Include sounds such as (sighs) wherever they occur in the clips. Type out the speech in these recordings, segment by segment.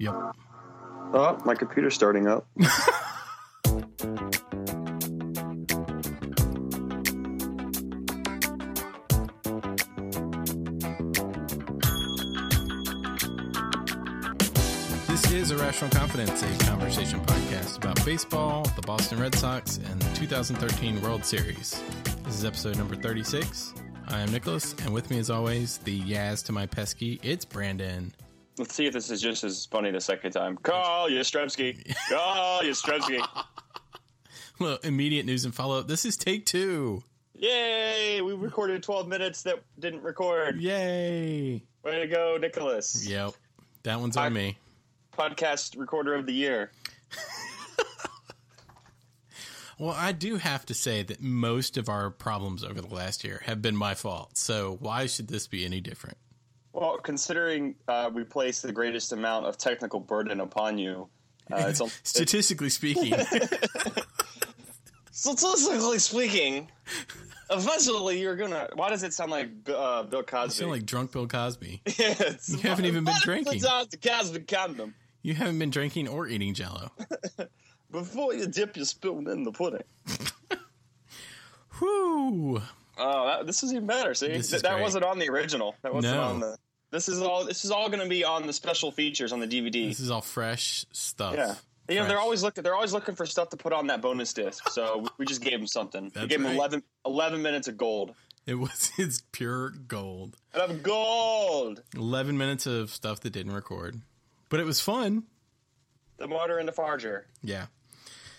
Yep. Oh, my computer's starting up. (laughs) This is Irrational Confidence, a conversation podcast about baseball, the Boston Red Sox, and the 2013 World Series. This is episode number 36. I am Nicholas, and with me, as always, the Yaz to my pesky, it's Brandon. Let's see if this is just as funny the second time. Carl Yastrzemski. Carl Yastrzemski. (laughs) Well, immediate news and follow up. This is take two. Yay! We recorded 12 minutes that didn't record. Yay! Way to go, Nicholas. Yep. That one's on me. Podcast recorder of the year. (laughs) Well, I do have to say that most of our problems over the last year have been my fault. So why should this be any different? Well, considering uh, we place the greatest amount of technical burden upon you, uh, it's, it's (laughs) Statistically speaking, (laughs) statistically speaking. Eventually, you're gonna. Why does it sound like uh, Bill you Cosby? sound like drunk Bill Cosby. Yes. (laughs) You haven't even been Why drinking. Puts out the Cosby condom You haven't been drinking or eating Jello. before you dip your spoon in the pudding. Whoo! Oh, that, this is even better. See, Th- that great. wasn't on the original. That wasn't No. on the. This is all. This is all going to be on the special features on the DVD. This is all fresh stuff. yeah. You know, they're always looking. They're always looking for stuff to put on that bonus disc. So we- we just gave them something. we That's gave them right. 11, 11 minutes of gold. It was (laughs) it's pure gold. And of gold. Eleven minutes of stuff that didn't record, but it was fun. The motor and the farger. Yeah.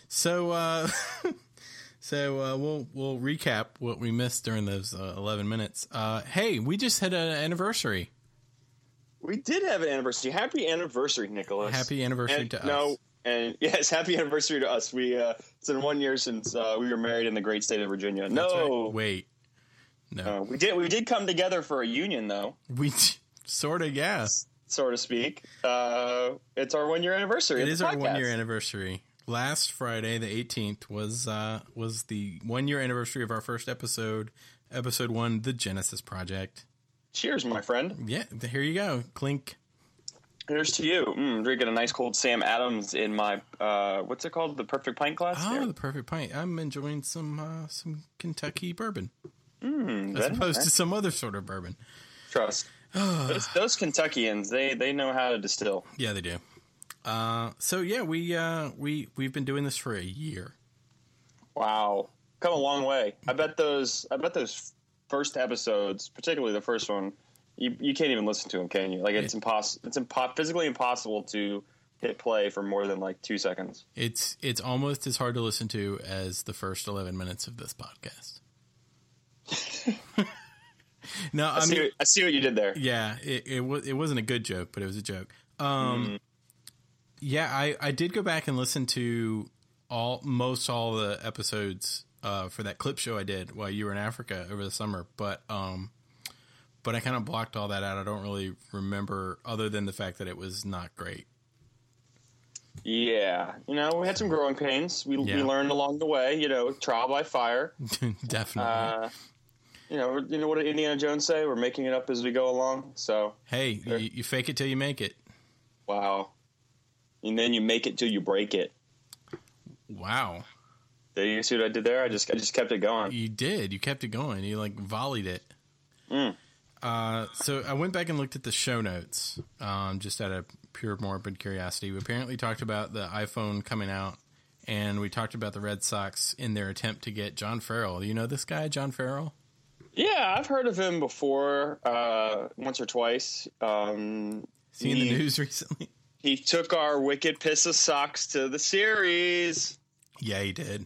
So uh (laughs) so uh we'll we'll recap what we missed during those uh, 11 minutes. Uh hey, we just had an anniversary. We did have an anniversary. Happy anniversary, Nicholas. Happy anniversary and, to no, us. and (laughs) yes, happy anniversary to us. We uh, it's been one year since uh, we were married in the great state of Virginia. That's no, right. Wait. No. uh, we did we did come together for a union though, We sort of yeah. so to speak. Uh, it's our one year anniversary. It is our 1 year anniversary. Last Friday, the 18th was uh was the 1 year anniversary of our first episode, episode 1, The Genesis Project. Cheers, my friend. Yeah, here you go. Clink. Here's to you. Mm, drinking a nice cold Sam Adams in my uh, what's it called? The perfect pint glass. Oh, there. the perfect pint. I'm enjoying some uh some Kentucky bourbon. Mm, as opposed to some other sort of bourbon. trust. (sighs) those, those Kentuckians, they they know how to distill. Yeah, they do. Uh, so yeah, we uh, we we've been doing this for a year. Wow, come a long way. I bet those. I bet those first episodes, particularly the first one, you, you can't even listen to them, can you? Like it's impossible. It's impo- physically impossible to hit play for more than like two seconds. It's it's almost as hard to listen to as the first eleven minutes of this podcast. (laughs) no, I, I see. mean, what, I see what you did there. yeah, it it was it wasn't a good joke, but it was a joke. Um, Mm-hmm. Yeah, I I did go back and listen to all most all the episodes uh, for that clip show I did while you were in Africa over the summer, but um, but I kind of blocked all that out. I don't really remember other than the fact that it was not great. Yeah, you know, we had some growing pains. We, we learned along the way. You know, trial by fire. (laughs) Definitely. Uh, you know, you know what did Indiana Jones say? We're making it up as we go along. So, hey, you, you fake it till you make it. wow. And then you make it till you break it. Wow, Did you see what I did there? I just I just kept it going. you did. You kept it going. You like volleyed it. Mm. Uh, so I went back and looked at the show notes, um, just out of pure morbid curiosity. We apparently talked about the iPhone coming out, and we talked about the Red Sox in their attempt to get John Farrell. You know this guy, John Farrell? Yeah, I've heard of him before, uh, once or twice. Um, Seen the news (laughs) recently? He took our wicked piss of Sox to the series. yeah, he did.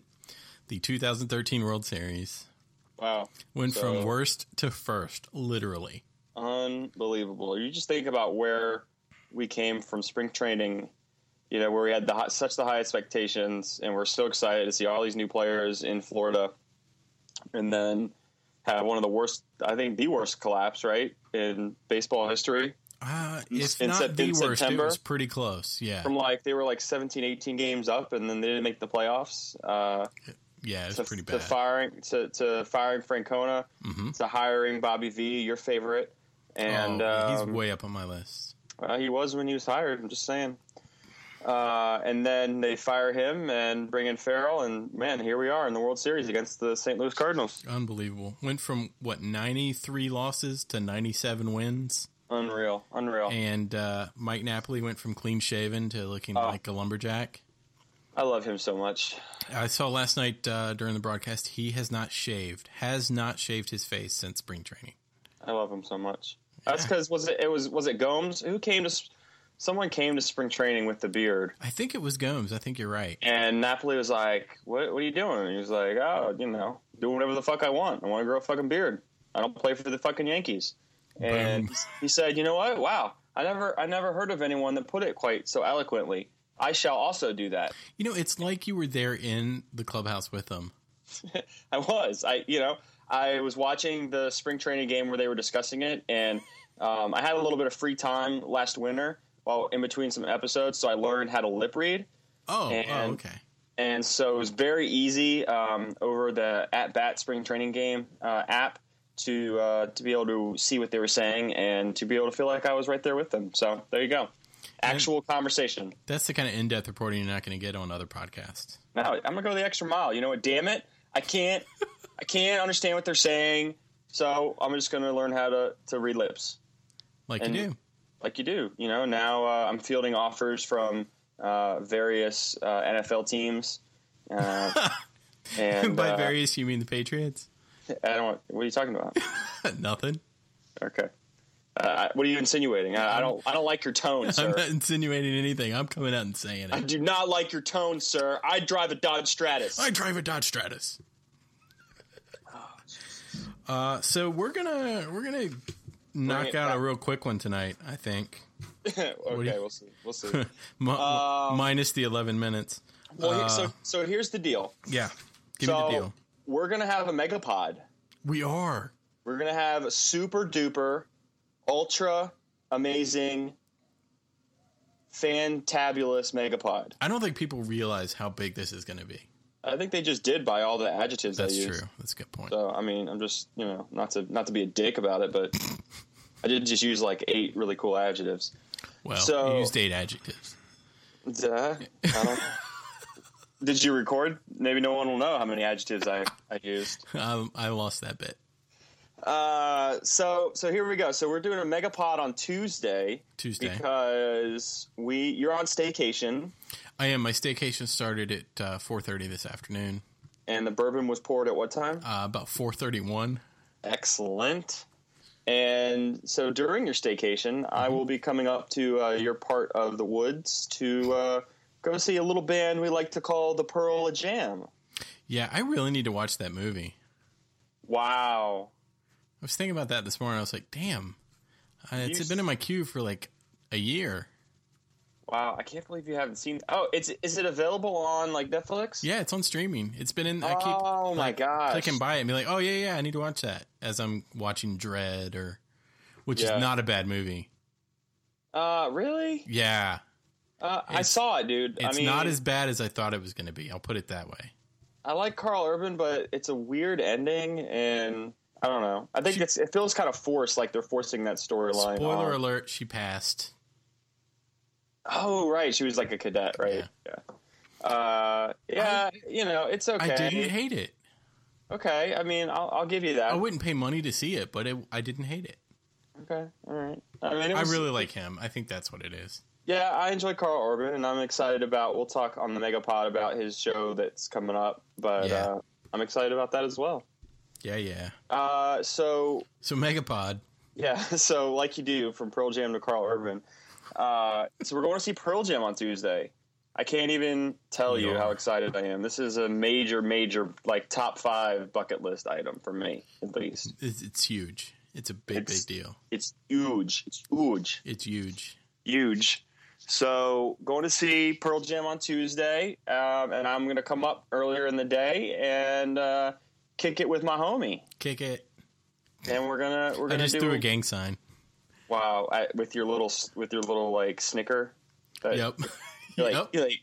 The 2013 World Series Wow, went So- from worst to first, literally. unbelievable! You just think about where we came from spring training. You know, where we had the such the high expectations, and we're so excited to see all these new players in Florida, and then have one of the worst, I think, the worst collapse, right, in baseball history. Uh, if in not the worst, September? it was pretty close. Yeah, From like they were like 17, 18 games up, and then they didn't make the playoffs. Uh, yeah, it was to, pretty to firing to, to firing Francona, Mhm. to hiring Bobby V, your favorite, and oh, um, he's way up on my list. Uh, he was when he was hired. I'm just saying. Uh, and then they fire him and bring in Farrell, and man, here we are in the World Series against the St. Louis Cardinals. Unbelievable. Went from what ninety three losses to ninety seven wins. Unreal, unreal. And uh, Mike Napoli went from clean shaven to looking oh. like a lumberjack. I love him so much. I saw last night uh, during the broadcast he has not shaved, has not shaved his face since spring training. I love him so much. That's because was it, it was was it Gomes who came to someone came to spring training with the beard. I think it was Gomes. I think you're right. And Napoli was like, "What? What are you doing?" he was like, "Oh, you know, do whatever the fuck I want. I want to grow a fucking beard. I don't play for the fucking Yankees." And Boom. he said, "You know what? Wow, I never, I never heard of anyone that put it quite so eloquently. I shall also do that." You know, it's like you were there in the clubhouse with them. (laughs) I was. I, you know, I was watching the spring training game where they were discussing it, and um, I had a little bit of free time last winter while in between some episodes, so I learned how to lip read. Oh, and, oh okay. And so it was very easy um, over the at bat spring training game uh, app to uh, to be able to see what they were saying and to be able to feel like I was right there with them. So there you go, actual and conversation. That's the kind of in depth reporting you're not going to get on other podcasts. No, I'm gonna go the extra mile. You know what? Damn it, I can't (laughs) I can't understand what they're saying. So I'm just gonna learn how to to read lips. Like and, you do like you do. You know, now uh, I'm fielding offers from uh, various uh, NFL teams. Uh, (laughs) and by uh, various, you mean the Patriots? I don't. What are you talking about? (laughs) Nothing. Okay. Uh, what are you insinuating? I, I, don't. I don't like your tone, sir. I'm not insinuating anything. I'm coming out and saying it. I do not like your tone, sir. I drive a Dodge Stratus. I drive a Dodge Stratus. Uh, so we're gonna we're gonna knock out back. a real quick one tonight. I think. (laughs) okay, we'll see. We'll see. (laughs) M- um, minus the eleven minutes. Well, uh, so so here's the deal. Yeah, give so me the deal. We're gonna have a megapod. We are. We're gonna have a super duper, ultra amazing, fantabulous megapod. I don't think people realize how big this is gonna be. I think they just did by all the adjectives. That's true. That's a good point. So I mean, I'm just you know not to not to be a dick about it, but (laughs) I did just use like eight really cool adjectives. Well, so, you used eight adjectives. Duh, (laughs) did you record? Maybe no one will know how many adjectives I I used. (laughs) I, I lost that bit. Uh, so so here we go. So we're doing a megapod on Tuesday. Tuesday because we you're on staycation. I am. My staycation started at uh, four thirty this afternoon. And the bourbon was poured at what time? Uh, about four thirty one. Excellent. And so during your staycation, mm-hmm. I will be coming up to uh, your part of the woods to uh, go see a little band we like to call the Pearl Jam. Yeah, I really need to watch that movie. Wow. I was thinking about that this morning. I was like, damn, uh, it's been in my queue for like a year. Wow, I can't believe you haven't seen. Oh, it's is it available on like Netflix? Yeah, it's on streaming. It's been in. I keep oh my like, gosh, clicking by it and be like, oh yeah, yeah, I need to watch that as I'm watching Dredd or, which yeah. is not a bad movie. Uh, really? Yeah. Uh, I saw it, dude. It's I mean, not as bad as I thought it was going to be. I'll put it that way. I like Karl Urban, but it's a weird ending, and I don't know. I think she, it's it feels kind of forced, like they're forcing that storyline. Spoiler on. alert: she passed. Oh, right. She was like a cadet, right? Yeah. Yeah. Uh, yeah I, you know, it's okay. I didn't hate it. Okay. I mean, I'll, I'll give you that. I wouldn't pay money to see it, but it, I didn't hate it. Okay. All right. I mean, was, I really like him. I think that's what it is. Yeah, I enjoy Karl Urban, and I'm excited about. We'll talk on the Megapod about his show that's coming up, but yeah. uh, I'm excited about that as well. Yeah, yeah. Uh, so so Megapod. Yeah, (laughs) so like you do from Pearl Jam to Karl Urban. Uh, so we're going to see Pearl Jam on Tuesday. I can't even tell you how excited I am. This is a major, major, like top five bucket list item for me, at least. It's, it's huge. It's a big, it's, big deal. It's huge. It's huge. It's huge. Huge. So going to see Pearl Jam on Tuesday, um, and I'm going to come up earlier in the day and uh, kick it with my homie. Kick it. And we're gonna we're gonna I just do threw a gang sign. Wow, I, with your little with your little like snicker. That, yep. (laughs) You're like, yep. you're like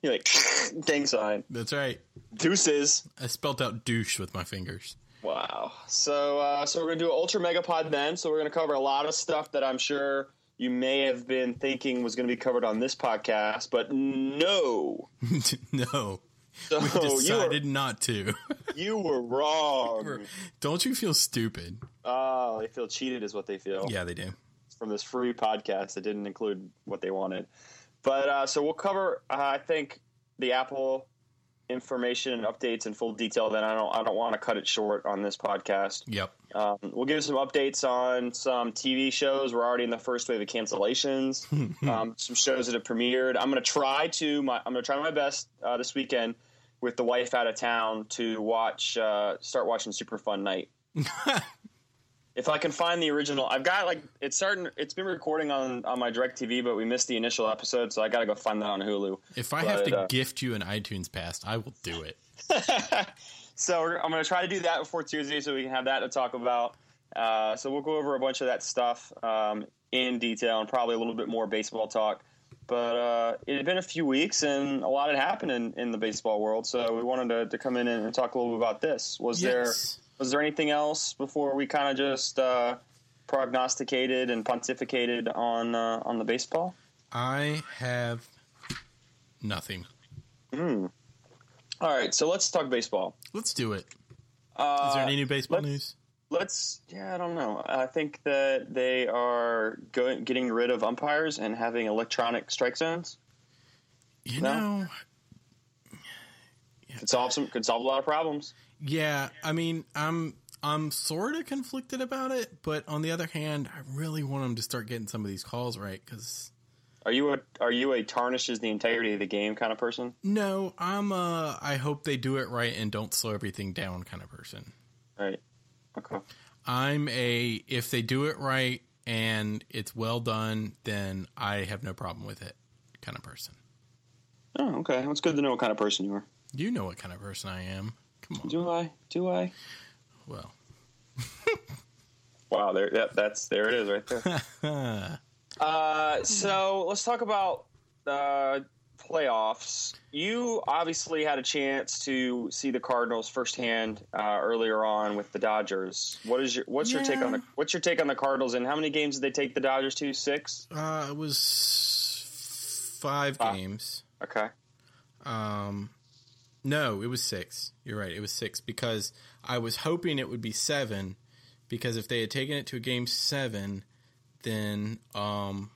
you're like (laughs) gang sign. That's right. Deuces. I spelt out douche with my fingers. Wow. So uh, so we're gonna do Ultra Megapod then. So we're gonna cover a lot of stuff that I'm sure you may have been thinking was going to be covered on this podcast, but no. (laughs) no. So We you were, decided not to. (laughs) you were wrong. Don't you feel stupid? Oh, they feel cheated, is what they feel. Yeah, they do. from this free podcast that didn't include what they wanted. But uh, so we'll cover, uh, I think, the Apple information and updates in full detail. Then I don't, I don't want to cut it short on this podcast. Yep. Um, we'll give some updates on some TV shows. We're already in the first wave of cancellations. (laughs) um, some shows that have premiered. I'm going to try to. My, I'm going to try my best uh, this weekend with the wife out of town to watch. Uh, start watching Super Fun Night. (laughs) if I can find the original, I've got like it's starting. It's been recording on on my Direct TV, but we missed the initial episode, so I got to go find that on Hulu. If I have to uh, gift you an iTunes pass, I will do it. (laughs) so we're, I'm going to try to do that before Tuesday, so we can have that to talk about. Uh, so we'll go over a bunch of that stuff um, in detail and probably a little bit more baseball talk. But uh, it had been a few weeks, and a lot had happened in, in the baseball world. So we wanted to, to come in and talk a little bit about this. Was there Yes. Was there anything else before we kind of just uh, prognosticated and pontificated on uh, on the baseball? I have nothing. All right, so let's talk baseball. Let's do it. Uh, Is there any new baseball let's- news? Let's. Yeah, I don't know. I think that they are going, getting rid of umpires and having electronic strike zones. You no? know, Could solve some. Could solve a lot of problems. Yeah. I mean, I'm I'm sort of conflicted about it, but on the other hand, I really want them to start getting some of these calls right because Are you a Are you a tarnishes the integrity of the game kind of person? no, I'm uh I hope they do it right and don't slow everything down kind of person. Right. Okay. I'm a if they do it right and it's well done, then I have no problem with it kind of person. Oh, okay. Well, it's good to know what kind of person you are. You know what kind of person I am. Come on. Do I? Do I? Well, Wow. There. That, that's there. It is right there. (laughs) uh, so let's talk about uh, playoffs. You obviously had a chance to see the Cardinals firsthand uh, earlier on with the Dodgers. What is your What's your take on the What's your take on the Cardinals? And how many games did they take the Dodgers to? Six. uh, it was five Five. games. Okay. Um, no, it was six. You're right. It was six because I was hoping it would be seven because if they had taken it to a game seven, then um,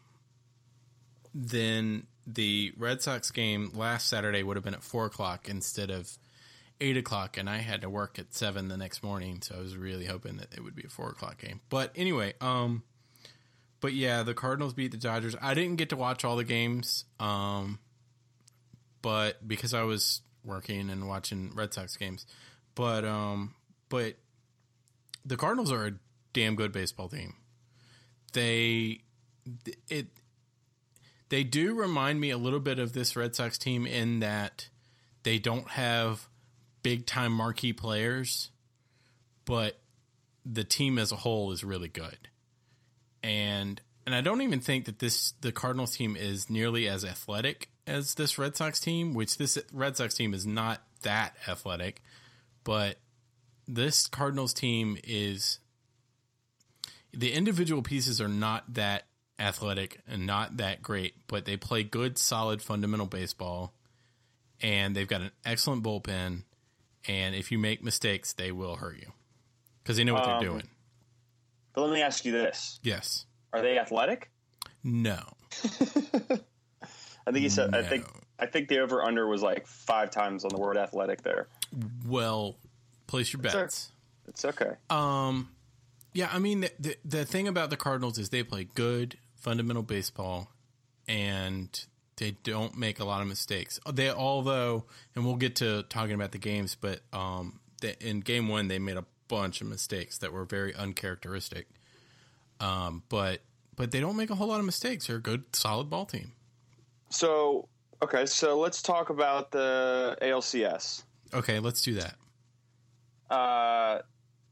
then the Red Sox game last Saturday would have been at four o'clock instead of eight o'clock, and I had to work at seven the next morning, so I was really hoping that it would be a four o'clock game. But anyway, um, but yeah, the Cardinals beat the Dodgers. I didn't get to watch all the games, um, but because I was working and watching Red Sox games, but um, but the Cardinals are a damn good baseball team. They it they do remind me a little bit of this Red Sox team in that they don't have big time marquee players, but the team as a whole is really good. And and I don't even think that this the Cardinals team is nearly as athletic as this Red Sox team, which this Red Sox team is not that athletic, but this Cardinals team is the individual pieces are not that athletic and not that great, but they play good, solid, fundamental baseball, and they've got an excellent bullpen. And if you make mistakes, they will hurt you because they know what Um, they're doing. But let me ask you this: Yes. Are they athletic? No. (laughs) I think he said. I think. I think the over under was like five times on the word athletic. There. Well, place your bets. It's okay. Um, yeah, I mean the, the the thing about the Cardinals is they play good fundamental baseball, and they don't make a lot of mistakes. They although, and we'll get to talking about the games, but um, they, in game one they made a bunch of mistakes that were very uncharacteristic. Um, but but they don't make a whole lot of mistakes. They're a good, solid ball team. So okay, so let's talk about the ALCS. Okay, let's do that. Uh,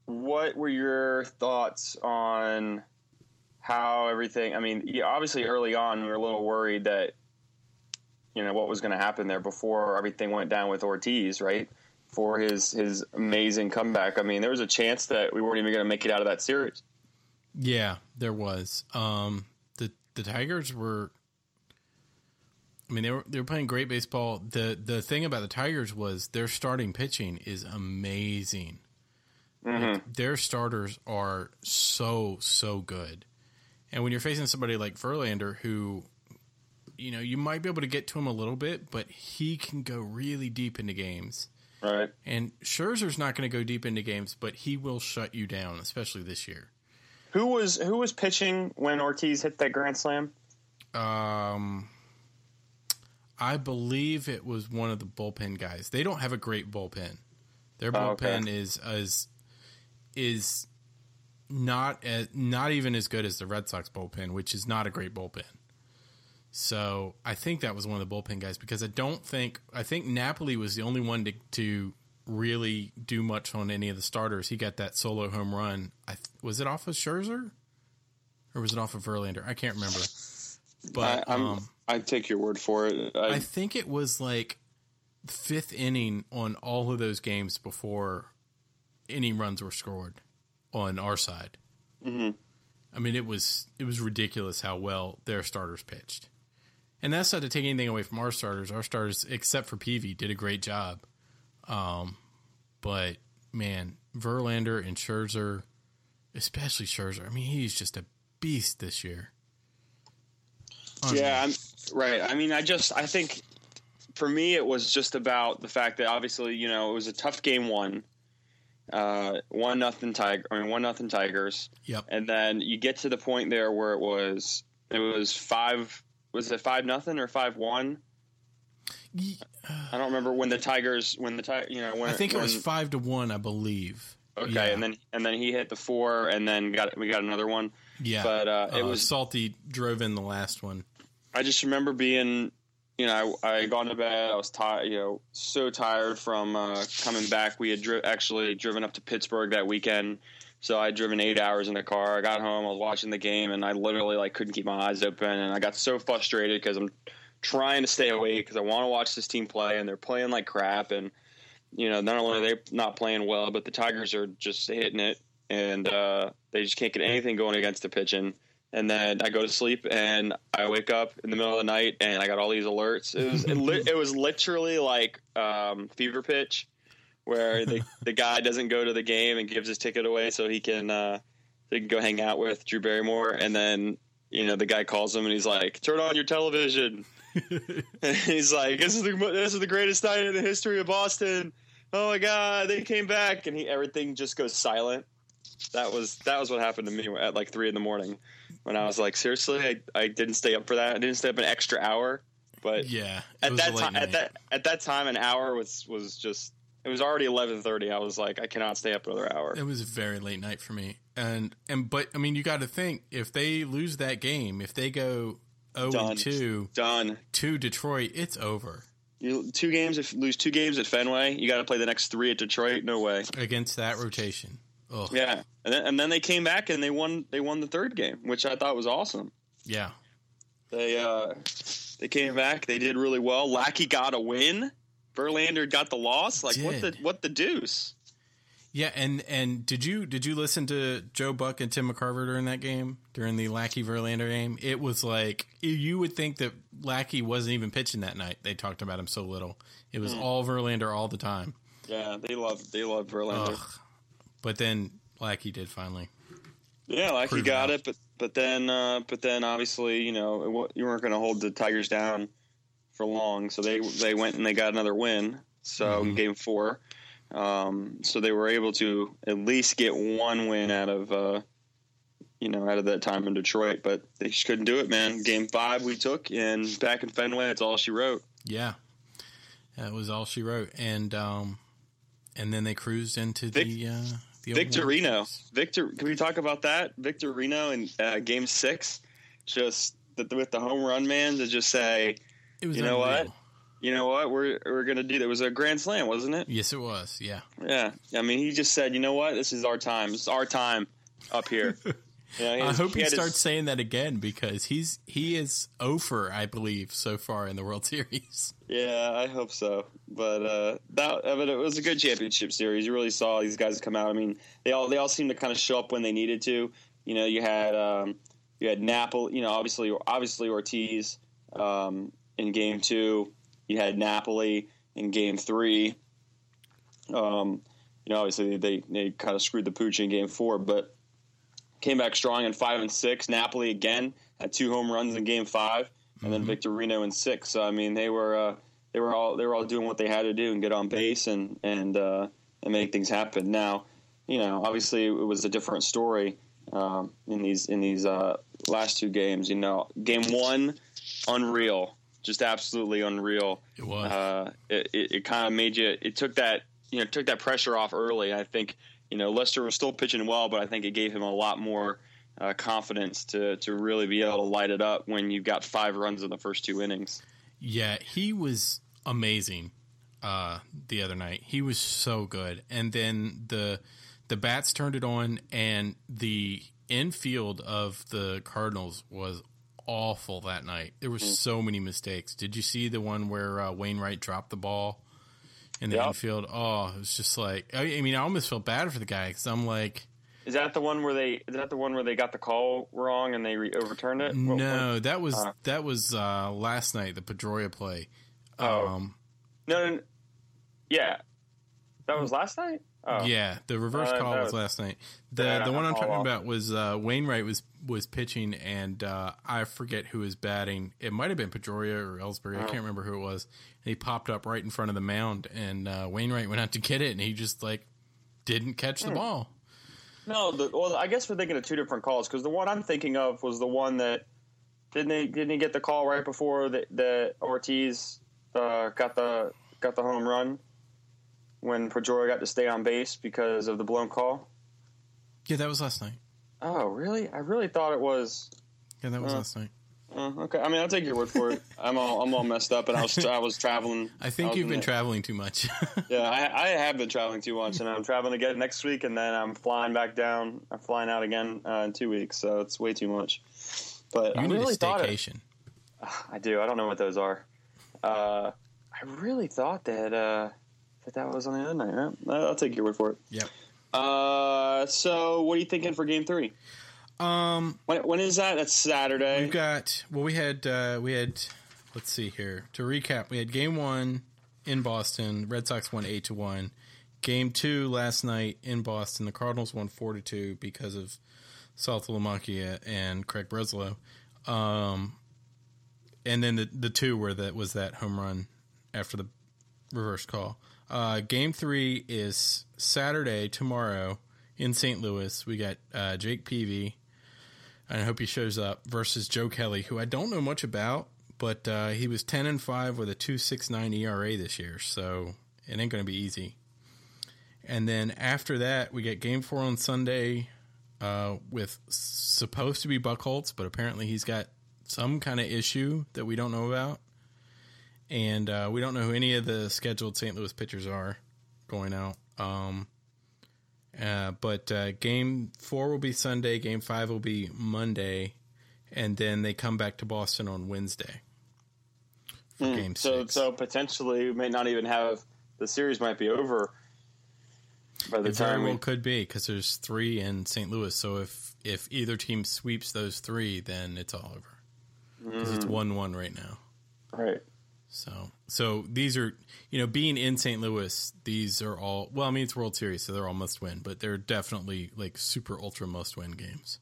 what were your thoughts on how everything? I mean, yeah, obviously early on we were a little worried that you know what was going to happen there before everything went down with Ortiz, right? For his his amazing comeback. I mean, there was a chance that we weren't even going to make it out of that series. Yeah, there was. Um, the the Tigers were. I mean, they were they were playing great baseball. the The thing about the Tigers was their starting pitching is amazing. Like, their starters are so so good, and when you're facing somebody like Verlander, who, you know, you might be able to get to him a little bit, but he can go really deep into games. Right. And Scherzer's not going to go deep into games, but he will shut you down, especially this year. Who was who was pitching when Ortiz hit that grand slam? Um, I believe it was one of the bullpen guys. They don't have a great bullpen. Their Oh, okay. bullpen is is is not as, not even as good as the Red Sox bullpen, which is not a great bullpen. So I think that was one of the bullpen guys because I don't think I think Napoli was the only one to to really do much on any of the starters. He got that solo home run. I th- was it off of Scherzer or was it off of Verlander? I can't remember. But I, um, I take your word for it. I, I think it was like fifth inning on all of those games before any runs were scored on our side. hmm I mean, it was it was ridiculous how well their starters pitched, and that's not to take anything away from our starters. Our starters, except for Peavy, did a great job. Um, but man, Verlander and Scherzer, especially Scherzer. I mean, he's just a beast this year. Yeah, I'm right. I mean, I just I think for me it was just about the fact that obviously you know it was a tough game one, uh, one nothing tiger. I mean one nothing Tigers, Yep. and then you get to the point there where it was it was five. Was it five nothing or five one? I don't remember when the Tigers when the Tigers you know when I think it was five to one, I believe. okay, yeah. and then and then he hit the four, and then got we got another one. Yeah, But uh, it Uh, was salty. Drove in the last one. I just remember being, you know, I, I had gone to bed. I was tired, you know, so tired from uh, coming back. We had dri- actually driven up to Pittsburgh that weekend, so I had driven eight hours in the car. I got home, I was watching the game, and I literally like couldn't keep my eyes open, and I got so frustrated because I'm trying to stay awake because I want to watch this team play, and they're playing like crap, and you know, not only are they not playing well, but the Tigers are just hitting it, and uh, they just can't get anything going against the pitching and then I go to sleep and I wake up in the middle of the night and I got all these alerts. It was it, li- it was literally like um, fever pitch, where the the guy doesn't go to the game and gives his ticket away so he can uh, so he can go hang out with Drew Barrymore, and then you know the guy calls him and he's like, "Turn on your television." (laughs) and he's like, "This is the this is the greatest night in the history of Boston." Oh my God, they came back, and he everything just goes silent. That was that was what happened to me at like three in the morning when I was like, seriously, I, I didn't stay up for that. I didn't stay up an extra hour, but Yeah, at that time, night. at that at that time, an hour was was just. It was already eleven thirty. I was like, I cannot stay up another hour. It was a very late night for me, and and but I mean, you got to think if they lose that game, if they go oh zero Done. and two Done. to Detroit, it's over You two games. If you lose two games at Fenway, you got to play the next three at Detroit. No way. against that rotation. Oh yeah, and then, and then they came back and they won. They won the third game, which I thought was awesome. yeah, They uh, they came back. They did really well. Lackey got a win. Verlander got the loss. Like what the what the deuce? yeah. And and did you did you listen to Joe Buck and Tim McCarver during that game during the Lackey Verlander game? It was like you would think that Lackey wasn't even pitching that night. They talked about him so little. It was all Verlander all the time. Yeah, they love they love Verlander. Ugh. But then Lackey did finally. Yeah, you got it, but but then uh, but then obviously you know it, you weren't going to hold the Tigers down for long, so they they went and they got another win. So in Mhm. game four, um, so they were able to at least get one win out of uh, you know out of that time in Detroit, but they just couldn't do it, man. Game five we took, and back in Fenway, that's all she wrote. Yeah, that was all she wrote, and um, and then they cruised into Vic- the uh, Victorino, Victor, can we talk about that? Victorino in uh, game six, just the, with the home run man to just say. It was You know what? you know what we're we're gonna do that was a grand slam wasn't it Yes, it was. Yeah, yeah i mean he just said you know what this is our time it's our time up here (laughs) He I hope he, his- starts saying that again because he's he is over, I believe, so far in the World (laughs) Series. yeah i hope so but uh that I mean, it was a good championship series you really saw these guys come out i mean they all they all seemed to kind of show up when they needed to you know you had um You had Napoli, you know, obviously obviously Ortiz um, in game two. You had Napoli in game three. Um, you know, obviously they, they kind of screwed the pooch in game four, but came back strong in five and six. Napoli again had two home runs in game five, and then Victorino in six. So I mean, they were uh, they were all they were all doing what they had to do and get on base and and uh, and make things happen. Now, you know, obviously it was a different story um, in these in these uh, last two games. You know, game one, unreal, just absolutely unreal. It was. Uh, it it, it kind of made you. It took that you know took that pressure off early. I think you know Lester was still pitching well, but I think it gave him a lot more. Uh, confidence to to really be able to light it up when you've got five runs in the first two innings. Yeah, he was amazing uh, the other night. He was so good, and then the the bats turned it on, and the infield of the Cardinals was awful that night. There were so many mistakes. Did you see the one where uh, Wainwright dropped the ball in the Yep. infield? Oh, it was just like I, mean, I almost felt bad for the guy because I'm like. Is that the one where they? Is that the one where they got the call wrong and they re- overturned it? What- No, that was Uh. that was uh, last night. The Pedroia play. Oh. Um, No, no, no. Yeah, that was last night. Oh. Yeah, the reverse Uh, call that was last night. The Yeah, the one I'm talking I'll- about was uh, Wainwright was was pitching, and uh, I forget who was batting. It might have been Pedroia or Ellsbury. I can't remember who it was. And he popped up right in front of the mound, and uh, Wainwright went out to get it, and he just like didn't catch the ball. No, the, well, I guess we're thinking of two different calls because the one I'm thinking of was the one that didn't they didn't he get the call right before the, the Ortiz uh, got the got the home run when Pedroia got to stay on base because of the blown call. Yeah, that was last night. Oh, really? I really thought it was. Yeah, that was Uh, last night. Uh, okay, I mean, I'll take your word for it. (laughs) I'm all I'm all messed up, and I was I was traveling. I think was you've been the- traveling too much. (laughs) Yeah, I, I have been traveling too much, and I'm traveling again next week, and then I'm flying back down. I'm flying out again uh, in two weeks, so it's way too much. But you I need really a thought it. staycation. (sighs) I do. I don't know what those are. Uh, I really thought that that was on the other night. Right? I'll take your word for it. Yep. Uh, so what are you thinking for Game Three? Um, When, when is that? That's Saturday. We've got well, we had uh, we had let's see here to recap. We had game one in Boston. Red Sox won eight to one. Game two last night in Boston. The Cardinals won four to two because of South Saltalamacchia and Craig Breslow. Um, and then the the two were that was that home run after the reverse call. Uh, game three is Saturday tomorrow in St. Louis. We got uh, Jake Peavy I hope he shows up versus Joe Kelly, who I don't know much about, but uh, he was ten and five with a two six nine ERA this year, so it ain't going to be easy. And then after that, we get Game Four on Sunday uh, with supposed to be Buchholz, but apparently he's got some kind of issue that we don't know about, and uh, we don't know who any of the scheduled St. Louis pitchers are going out. Um, uh, but uh, game four will be Sunday. Game five will be Monday, and then they come back to Boston on Wednesday for game Hmm. so six. so potentially we may not even have the series might be over by the it time well we. could be because there's three in St. Louis. So if if either team sweeps those three, then it's all over because Hmm. it's one one right now. Right. So so these are you know being in St. Louis, these are all well. I mean it's World Series, so they're all must win, but they're definitely like super ultra must win games.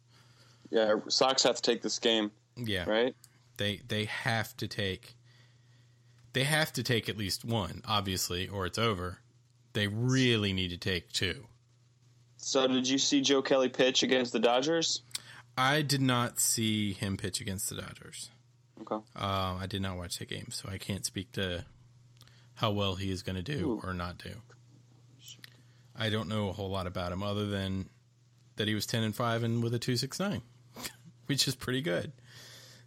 Yeah, Sox have to take this game, Yeah, right? they they have to take they have to take at least one obviously or it's over they really need to take two So, did you see Joe Kelly pitch against the Dodgers? i did not see him pitch against the dodgers Okay. um, i did not watch the game so i can't speak to how well he is going to do or not do i don't know a whole lot about him other than that he was 10 and 5 and with a 269 (laughs) which is pretty good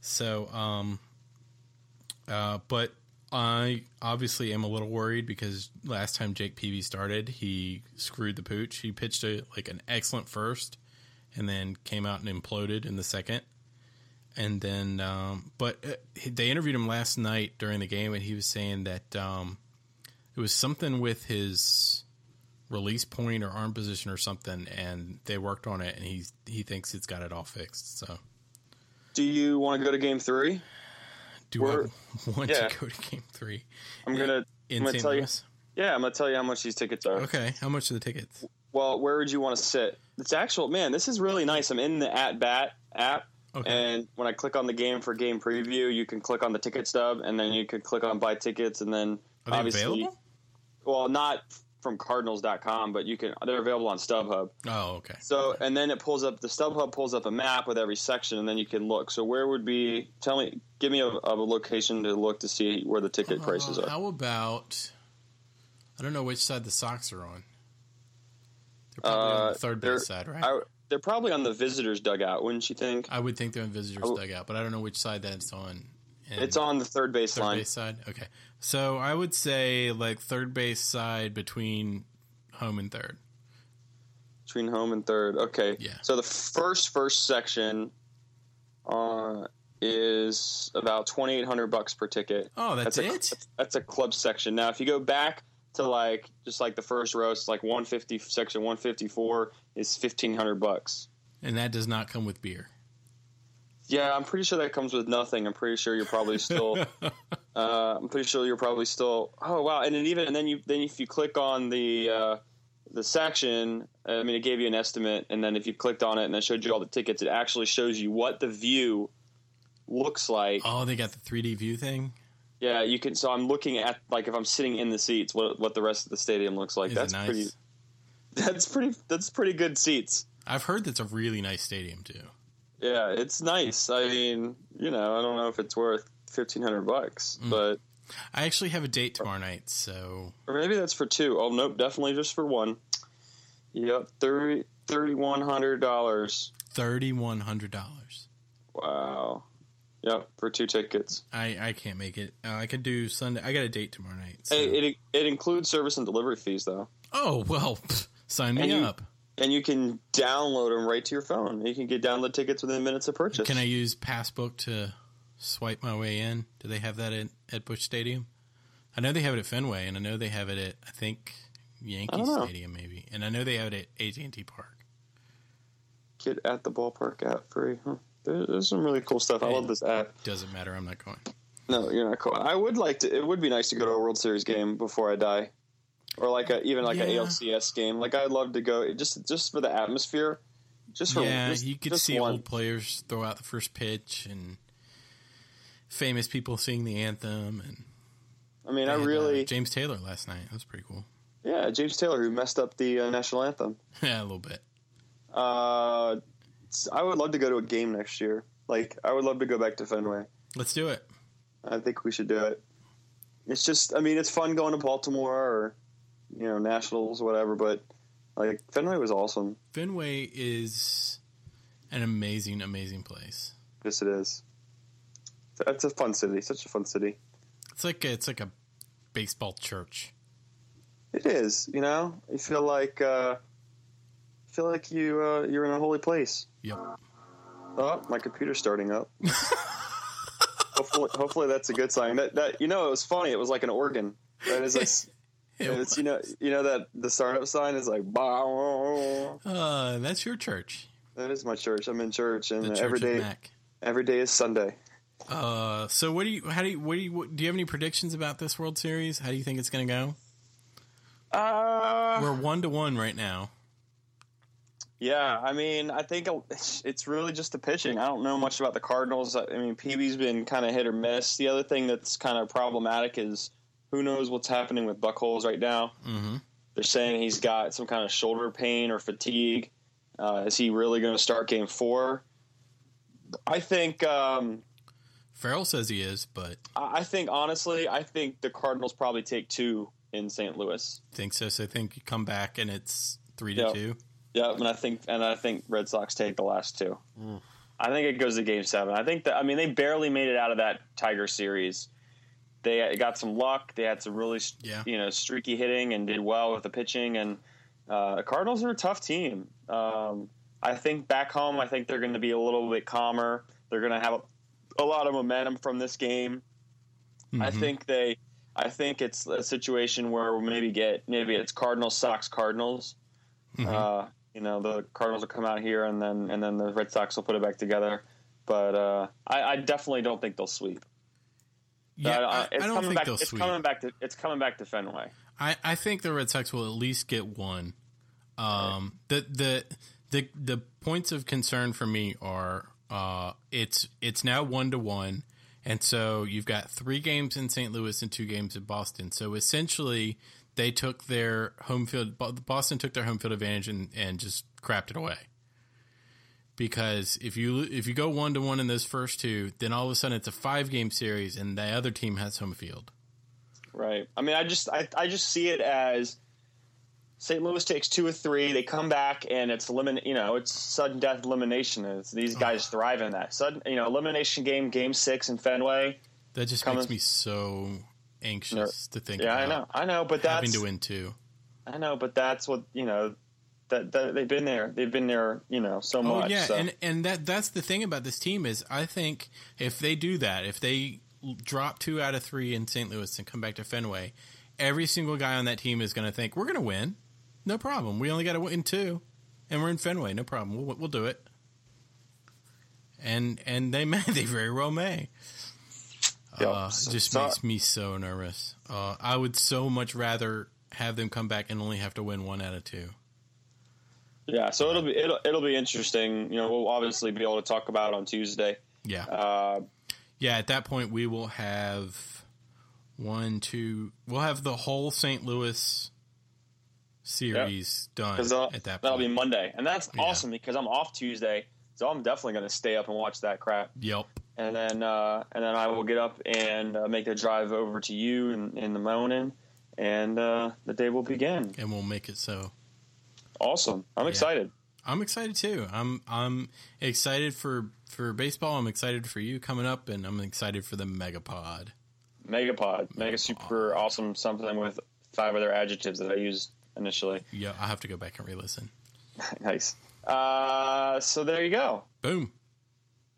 so um uh but I obviously am a little worried because last time Jake Peavy started, he screwed the pooch. He pitched a like an excellent first, and then came out and imploded in the second. And then, um, but uh, they interviewed him last night during the game, and he was saying that um, it was something with his release point or arm position or something, and they worked on it, and he he thinks it's got it all fixed. So Do you want to go to game three? Do We're- I (laughs) want yeah. to go to game three I'm gonna. in I'm gonna St. tell you- Yeah, I'm gonna tell you how much these tickets are. Okay, how much are the tickets? Well, where would you want to sit? It's actual man. This is really nice. I'm in the At Bat app, Okay. and when I click on the game for game preview, you can click on the ticket stub, and then you can click on buy tickets, and then Are they obviously, available? well, not from Cardinals.com, but you can. They're available on StubHub. Oh, okay. So, and then it pulls up the StubHub pulls up a map with every section, and then you can look. So, where would be? Tell me, give me a, a location to look to see where the ticket prices Uh, are. How about? I don't know which side the Sox are on. They're probably on Uh, the third base side, right? I, they're probably on the visitors' dugout, wouldn't you think? I would think they're in visitors Oh. dugout, but I don't know which side that's on. And It's on the third base third line. base side. Okay, so I would say like third base side between home and third. between home and third. Okay. Yeah. So the first first section uh, is about twenty eight hundred bucks per ticket. Oh, that's, a it. that's a club section. Now, if you go back to like just like the first row, it's like one fifty section one fifty four is fifteen hundred bucks. And that does not come with beer. Yeah, I'm pretty sure that comes with nothing. I'm pretty sure you're probably still. (laughs) uh, I'm pretty sure you're probably still. Oh wow! And then even and then you then if you click on the uh, the section, I mean, it gave you an estimate, and then if you clicked on it and it showed you all the tickets, it actually shows you what the view looks like. Oh, they got the 3D view thing. Yeah, you can. So I'm looking at like if I'm sitting in the seats, what what the rest of the stadium looks like. Is that's nice? pretty. (laughs) That's pretty. That's pretty good seats. I've heard that's a really nice stadium too. Yeah, it's nice. I mean, you know, I don't know if it's worth fifteen hundred bucks, Mm. but I actually have a date tomorrow night, so or maybe that's for two. Oh nope, definitely just for one. Yep, thirty thirty one hundred dollars. thirty one hundred dollars. Wow. Yep, for two tickets. I I can't make it. Uh, I could do Sunday. I got a date tomorrow night. so- Hey, it it includes service and delivery fees though, oh well, pff, (laughs) sign me you- up. and you can download them right to your phone. You can get download tickets within minutes of purchase. Can I use Passbook to swipe my way in? Do they have that at, at Busch Stadium? I know they have it at Fenway, and I know they have it at I think Yankee I. Stadium maybe, and I know they have it at AT and T Park. get at the ballpark app free? Huh. There, there's some really cool stuff. I love this app. Doesn't matter. I'm not going. No, you're not going. I would like to. It would be nice to go to a World Series game before I die, or like a even like Yeah. a ALCS game. Like I'd love to go just just for the atmosphere. Just for yeah, just, you could see one. old players throw out the first pitch and famous people sing the anthem. And I mean, they I uh, really James Taylor last night. That was pretty cool. yeah. James Taylor who messed up the uh, national anthem. (laughs) yeah, a little bit. Uh, I would love to go to a game next year. Like I would love to go back to Fenway. Let's do it. I think we should do it. It's just, I mean, it's fun going to Baltimore or you know Nationals, whatever. But like Fenway was awesome. Fenway is an amazing, amazing place. Yes, it is. It's a fun city. Such a fun city. It's like a, it's like a baseball church. It is. You know, you feel like uh, feel like you uh, you're in a holy place. Yep. Oh, my computer's starting up. (laughs) hopefully, hopefully that's a good sign. That that you know, it was funny. It was like an organ. That is like, (laughs) it's you know you know that the startup sign is like. Bah, Uh, that's your church. that is my church. I'm in church, and church every day every day is Sunday. Uh, so what do you? How do you? What do you? What, do you have any predictions about this World Series? How do you think it's going to go? Uh, We're one to one right now. Yeah, I mean, I think it's really just the pitching. I don't know much about the Cardinals. I mean, Peavy's been kind of hit or miss. The other thing that's kind of problematic is who knows what's happening with Buchholz right now. Mm-hmm. They're saying he's got some kind of shoulder pain or fatigue. Uh, is he really going to start Game Four? I think. Um, Farrell says he is, but I I think honestly, I think the Cardinals probably take two in St. Louis. think so. So I think you come back and it's three to Yep. two. Yeah, and I think and I think Red Sox take the last two. I think it goes to Game Seven. I think that I mean they barely made it out of that Tiger series. They got some luck. They had some really Yeah. you know streaky hitting and did well with the pitching. And uh, the Cardinals are a tough team. Um, I think back home, I think they're going to be a little bit calmer. They're going to have a, a lot of momentum from this game. I Mhm. think they. I think it's a situation where we'll maybe get maybe it's Cardinals, Sox, Cardinals. Mhm. Uh, you know, the Cardinals will come out here, and then and then the Red Sox will put it back together. but uh, I, I definitely don't think they'll sweep. Yeah, Uh, I, it's I don't coming think back, they'll it's sweep. coming back to it's coming back to Fenway. I, I think the Red Sox will at least get one. Um, the the the the points of concern for me are uh, it's it's now one to one, and so you've got three games in St. Louis and two games in Boston. So essentially, they took their home field. Boston took their home field advantage and, and just crapped it away. Because if you if you go one to one in those first two, then all of a sudden it's a five game series, and the other team has home field. Right. I mean, I just I, I just see it as St. Louis takes two or three. They come back and it's elimin. You know, it's sudden death elimination. It's, these guys thrive in that sudden. You know, elimination game, game six in Fenway. That just Coming- makes me so anxious to think. Yeah, I know, I know, but having that's to win two. I know, but that's what you know. That, that they've been there. They've been there. You know, so Oh much. yeah, so. and and that that's the thing about this team is I think if they do that, if they drop two out of three in St. Louis and come back to Fenway, every single guy on that team is going to think we're going to win, no problem. We only got to win two, and we're in Fenway, no problem. We'll we'll do it. And and they may, (laughs) they very well may. Yeah, Uh, so- it just so- makes me so nervous. Uh, I would so much rather have them come back and only have to win one out of two. yeah, so it'll be it'll it'll be interesting. You know, we'll obviously be able to talk about it on Tuesday. Yeah. Uh, Yeah, at that point we will have one, two. We'll have the whole St. Louis series done at that Point. that'll be Monday, and that's Yeah. awesome because I'm off Tuesday, so I'm definitely going to stay up and watch that crap. yep. And then uh, and then I will get up and uh, make the drive over to you in, in the morning, and uh, the day will begin. And we'll make it so. Awesome! I'm excited. I'm excited too. I'm I'm excited for for baseball. I'm excited for you coming up, and I'm excited for the Megapod. Megapod, mega super awesome something with five other adjectives that I used initially. Yeah, I have to go back and re-listen. (laughs) nice. Uh, so there you go. Boom.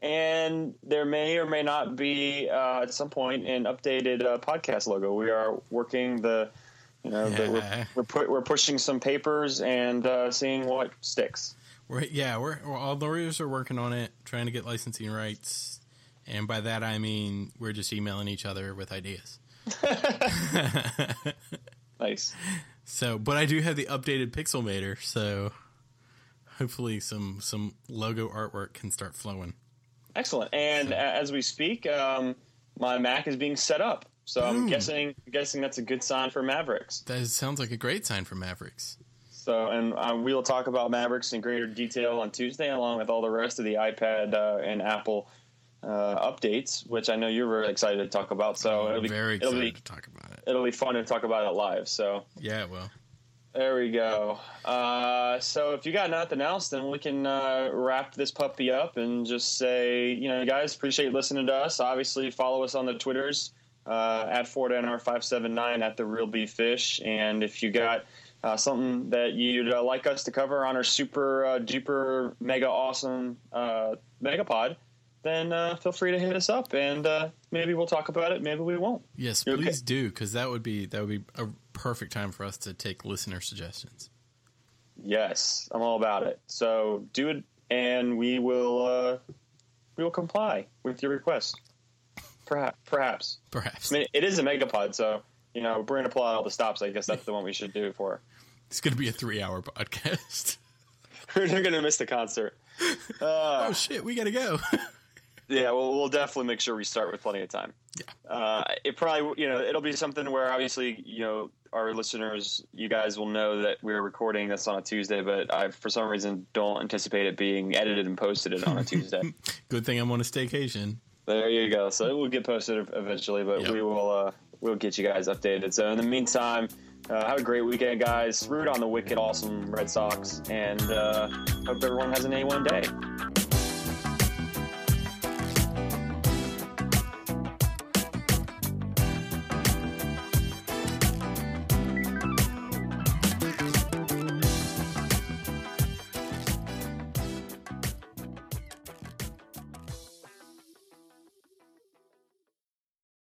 And there may or may not be uh, at some point an updated uh, podcast logo. We are working the, you know, the, we're we're, pu- we're pushing some papers and uh, seeing what sticks. We're yeah, we're, we're all lawyers are working on it, trying to get licensing rights, and by that I mean we're just emailing each other with ideas. (laughs) (laughs) Nice. So, but I do have the updated Pixelmator, so hopefully some some logo artwork can start flowing. Excellent. And as we speak, um, my Mac is being set up. So I'm guessing guessing that's a good sign for Mavericks. That sounds like a great sign for Mavericks. So, and uh, we will talk about Mavericks in greater detail on Tuesday, along with all the rest of the iPad uh, and Apple uh, updates, which I know you're very excited to talk about. So it'll be Very it'll excited be to talk about it. it'll be fun to talk about it live. So Yeah, well, there we go. Uh, so if you got nothing else, then we can uh, wrap this puppy up and just say, you know, guys, appreciate listening to us. Obviously, follow us on the Twitters uh, at FordNR579 at the Real Beef Fish. And if you got uh, something that you'd uh, like us to cover on our super uh, duper mega awesome megapod, then uh, feel free to hit us up and uh, maybe we'll talk about it. Maybe we won't. yes, You okay? please do because that would be that would be a perfect time for us to take listener suggestions. Yes, I'm all about it. So do it, and we will uh, we will comply with your request. Perhaps, perhaps. Perhaps I mean, it is a megapod, so you know we're gonna pull out all the stops. I guess that's the one we should do for. it's going to be a three-hour podcast. (laughs) we're gonna miss the concert. Uh, (laughs) oh shit, we got to go. (laughs) yeah, well, we'll definitely make sure we start with plenty of time. Yeah. Uh, it probably, you know, it'll be something where obviously, you know, our listeners, you guys will know that we're recording this on a Tuesday, but I, for some reason, don't anticipate it being edited and posted it on a Tuesday. (laughs) Good thing I'm on a staycation. There you go. So it will get posted eventually, but Yep. we will uh, we'll get you guys updated. So in the meantime, uh, have a great weekend, guys. Root on the wicked, awesome Red Sox, and uh, hope everyone has an A1 day.